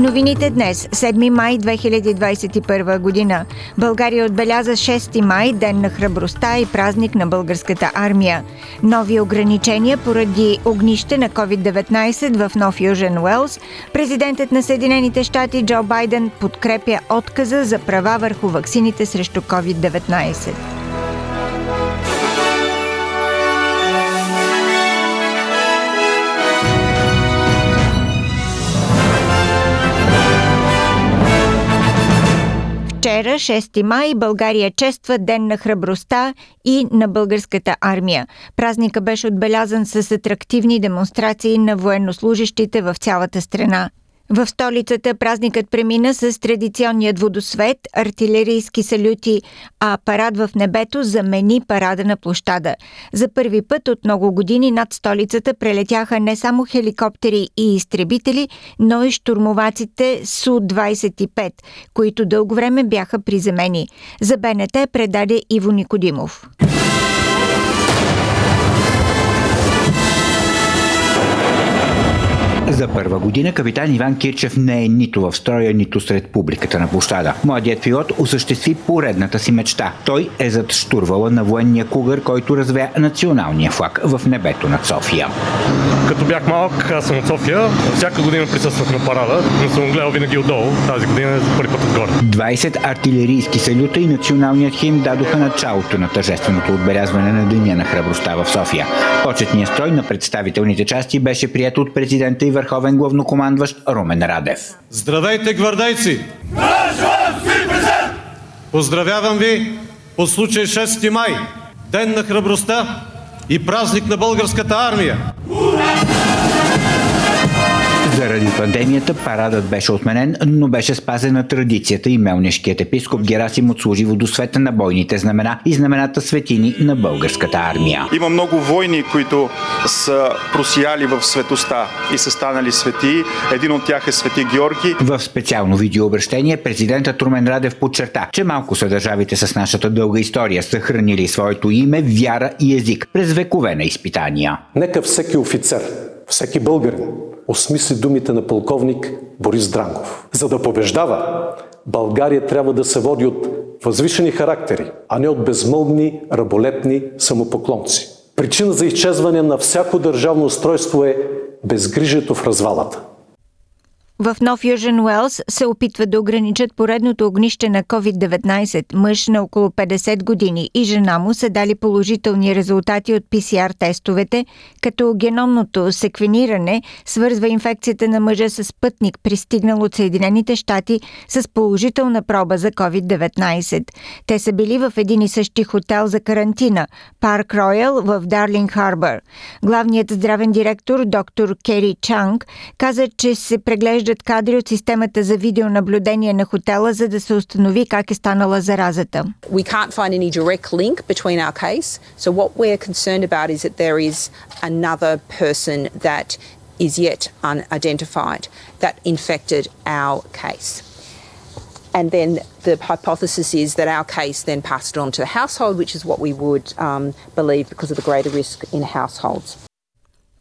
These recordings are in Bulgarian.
Новините днес, 7 май 2021 година, България отбеляза 6 май, ден на храбростта и празник на българската армия. Нови ограничения поради огнище на COVID-19 в Нов Южен Уелс. Президентът на Съединените щати Джо Байден подкрепя отказа за права върху ваксините срещу COVID-19. Вчера, 6 май, България чества Ден на храбростта и на българската армия. Празника беше отбелязан с атрактивни демонстрации на военнослужащите в цялата страна. В столицата празникът премина с традиционният водосвет, артилерийски салюти, а парад в небето замени парада на площада. За първи път от много години над столицата прелетяха не само хеликоптери и изтребители, но и штурмоваците Су-25, които дълго време бяха приземени. За БНТ предаде Иво Никодимов. За първа година капитан Иван Кирчев не е нито в строя, нито сред публиката на площада. Младият пилот осъществи поредната си мечта. Той е зад штурвала на военния кугър, който развя националния флаг в небето над София. Като бях малък, аз съм от София. Всяка година присъствах на парада, но съм гледал винаги отдолу. Тази година е за първи път отгоре. 20 артилерийски салюта и националният хим дадоха началото на тържественото отбелязване на Деня на храбростта в София. Почетният строй на представителните части беше прият от президента и върховен главнокомандващ Румен Радев. Здравейте, гвардейци! Поздравявам ви по случай 6 май, Ден на храбростта и празник на българската армия. Заради пандемията парадът беше отменен, но беше спазена традицията и мелнишкият епископ Герасим отслужи водосвета на бойните знамена и знамената светини на българската армия. Има много войни, които са просияли в светоста и са станали свети. Един от тях е свети Георги. В специално видеообращение президентът Румен Радев подчерта, че малко са държавите с нашата дълга история съхранили своето име, вяра и език през векове на изпитания. Нека всеки офицер, всеки българин осмисли думите на полковник Борис Дрангов. За да побеждава, България трябва да се води от възвишени характери, а не от безмълвни, раболепни самопоклонци. Причина за изчезване на всяко държавно устройство е безгрижието в развалата. В Нов Южен Уелс се опитват да ограничат поредното огнище на COVID-19. Мъж на около 50 години и жена му са дали положителни резултати от PCR тестовете, като геномното секвениране свързва инфекцията на мъжа с пътник, пристигнал от Съединените щати с положителна проба за COVID-19. Те са били в един и същи хотел за карантина – Парк Роял в Дарлинг Харбър. Главният здравен директор доктор Кери Чанг каза, че се преглежда виждат кадри от системата за видеонаблюдение на хотела, за да се установи как е станала заразата. We can't find any direct link between our case. So what we're concerned about is that there is another person that is yet unidentified that infected our case. And then the hypothesis is that our case then passed it on to the household, which is what we would um, believe because of the greater risk in households.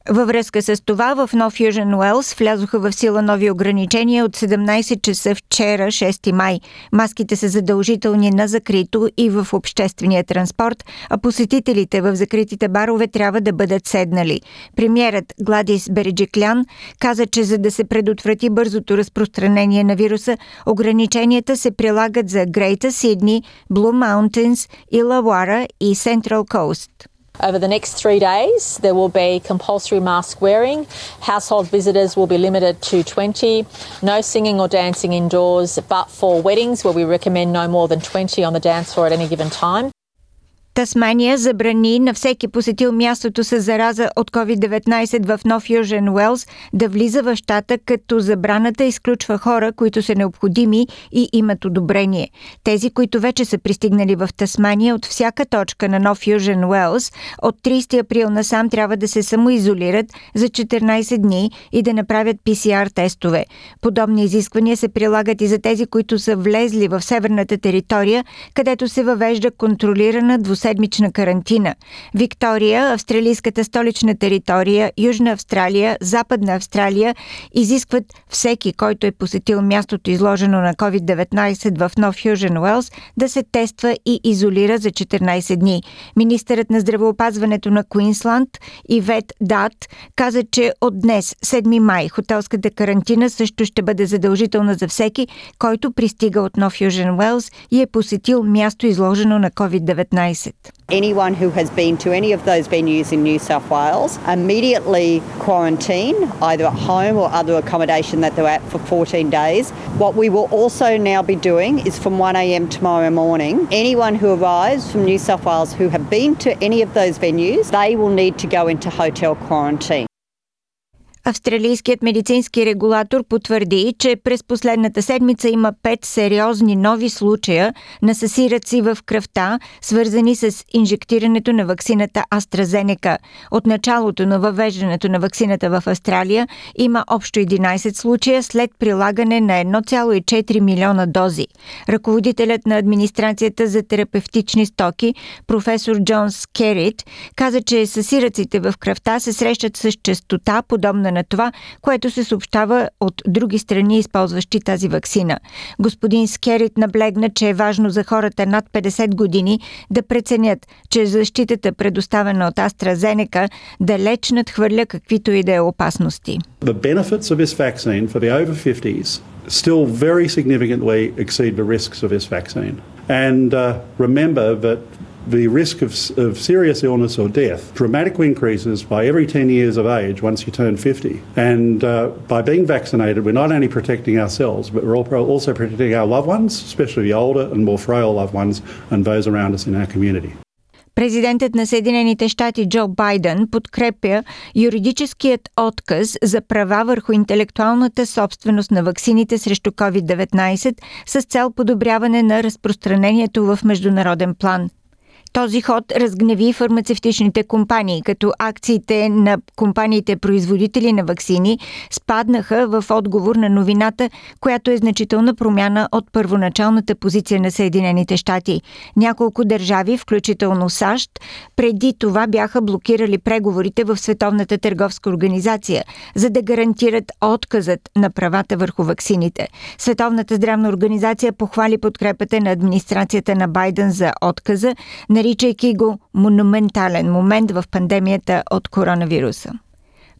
Във връзка с това в Нов Южен Уелс влязоха в сила нови ограничения от 17 часа вчера, 6 май. Маските са задължителни на закрито и в обществения транспорт, а посетителите в закритите барове трябва да бъдат седнали. Премьерът Гладис Береджиклян каза, че за да се предотврати бързото разпространение на вируса, ограниченията се прилагат за Грейта Сидни, Блу Маунтинс, Илауара и Централ Коуст. Over the next three days, there will be compulsory mask wearing. Household visitors will be limited to 20. No singing or dancing indoors, but for weddings, where we recommend no more than 20 on the dance floor at any given time. Тасмания забрани на всеки посетил мястото с зараза от COVID-19 в Нов Южен Уелс да влиза в щата, като забраната изключва хора, които са необходими и имат одобрение. Тези, които вече са пристигнали в Тасмания от всяка точка на Нов Южен Уелс, от 30 април насам трябва да се самоизолират за 14 дни и да направят PCR тестове. Подобни изисквания се прилагат и за тези, които са влезли в северната територия, където се въвежда контролирана двуседмична карантина. Виктория, австралийската столична територия, Южна Австралия, Западна Австралия изискват всеки, който е посетил мястото изложено на COVID-19 в Нов Южен Уелс, да се тества и изолира за 14 дни. Министърът на здравеопазването на Куинсланд Ивет Дат каза, че от днес, 7 май, хотелската карантина също ще бъде задължителна за всеки, който пристига от Нов Южен Уелс и е посетил място изложено на COVID-19. Anyone who has been to any of those venues in New South Wales immediately quarantine either at home or other accommodation that they're at for 14 days. What we will also now be doing is from 1am tomorrow morning, anyone who arrives from New South Wales who have been to any of those venues, they will need to go into hotel quarantine. Австралийският медицински регулатор потвърди, че през последната седмица има пет сериозни нови случая на съсираци в кръвта, свързани с инжектирането на ваксината AstraZeneca. От началото на въвеждането на ваксината в Австралия има общо 11 случая след прилагане на 1,4 милиона дози. Ръководителят на администрацията за терапевтични стоки, професор Джонс Керит, каза, че съсираците в кръвта се срещат с частота, подобна на това, което се съобщава от други страни, използващи тази вакцина. Господин Скерит наблегна, че е важно за хората над 50 години да преценят, че защитата, предоставена от AstraZeneca, далеч надхвърля каквито и да е опасности. The benefits of this vaccine for the over 50s still very significantly exceed the risks of this vaccine. And uh, remember that the risk of, of serious illness or death dramatically increases by every 10 years of age once you turn 50. And uh, by being vaccinated, we're not only protecting ourselves, but we're also protecting our loved ones, especially the older and more frail loved ones and those around us in our community. Президентът на Съединените щати Джо Байден подкрепя юридическият отказ за права върху интелектуалната собственост на ваксините срещу COVID-19 с цел подобряване на разпространението в международен план. Този ход разгневи фармацевтичните компании, като акциите на компаниите производители на вакцини спаднаха в отговор на новината, която е значителна промяна от първоначалната позиция на Съединените щати. Няколко държави, включително САЩ, преди това бяха блокирали преговорите в Световната търговска организация, за да гарантират отказът на правата върху ваксините. Световната здравна организация похвали подкрепата на администрацията на Байден за отказа, наричайки го монументален момент в пандемията от коронавируса.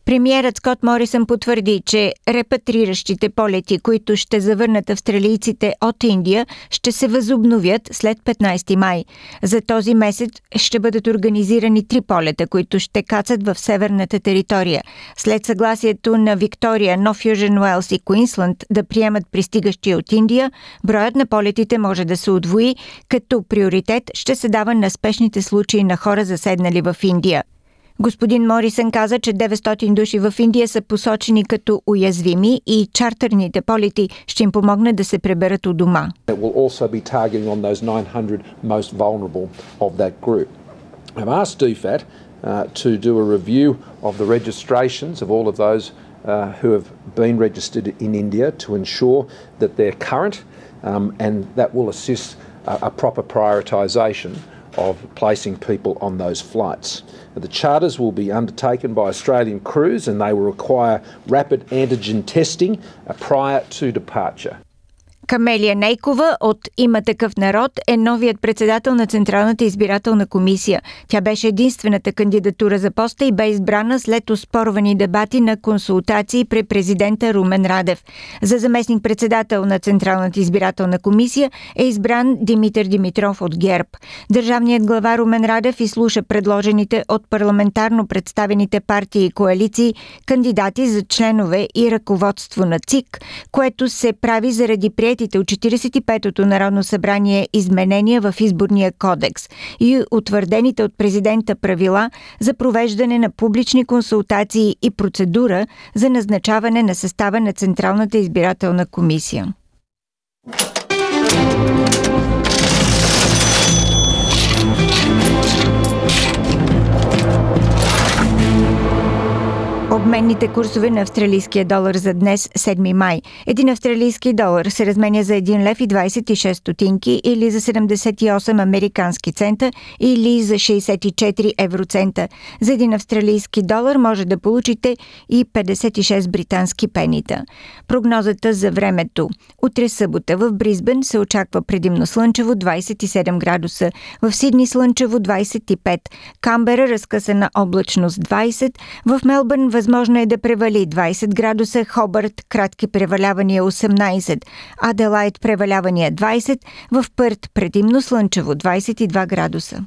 Премьерът Скот Морисън потвърди, че репатриращите полети, които ще завърнат австралийците от Индия, ще се възобновят след 15 май. За този месец ще бъдат организирани три полета, които ще кацат в северната територия. След съгласието на Виктория, Нов Южен Уелс и Куинсланд да приемат пристигащи от Индия, броят на полетите може да се удвои, като приоритет ще се дава на спешните случаи на хора заседнали в Индия. Господин Морисън каза, че 900 души в Индия са посочени като уязвими и чартерните полети ще им помогнат да се преберат у дома. It will also be targeting on those 900 most vulnerable of that group. I've asked DFAT uh, to do a review of the registrations of all of those uh, who have been registered in India to ensure that they're current um, and that will assist a, a proper prioritisation of placing people on those flights. The charters will be undertaken by Australian crews and they will require rapid antigen testing uh, prior to departure. Камелия Нейкова от Има такъв народ е новият председател на Централната избирателна комисия. Тя беше единствената кандидатура за поста и бе избрана след оспорвани дебати на консултации при президента Румен Радев. За заместник председател на Централната избирателна комисия е избран Димитър Димитров от ГЕРБ. Държавният глава Румен Радев изслуша предложените от парламентарно представените партии и коалиции кандидати за членове и ръководство на ЦИК, което се прави заради приятели приетите от 45-то Народно събрание изменения в изборния кодекс и утвърдените от президента правила за провеждане на публични консултации и процедура за назначаване на състава на Централната избирателна комисия. Обменните курсове на австралийския долар за днес, 7 май. Един австралийски долар се разменя за 1 лев и 26 стотинки или за 78 американски цента или за 64 евроцента. За един австралийски долар може да получите и 56 британски пенита. Прогнозата за времето. Утре събота в Бризбен се очаква предимно слънчево 27 градуса, в Сидни слънчево 25, Камбера разкъсана облачност 20, в Мелбърн възможно е да превали 20 градуса, Хобърт кратки превалявания 18, Аделайт превалявания 20, в Пърт предимно слънчево 22 градуса.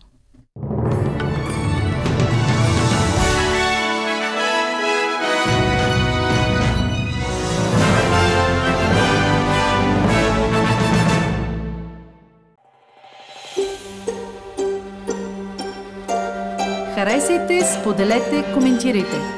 Харесайте, споделете, коментирайте.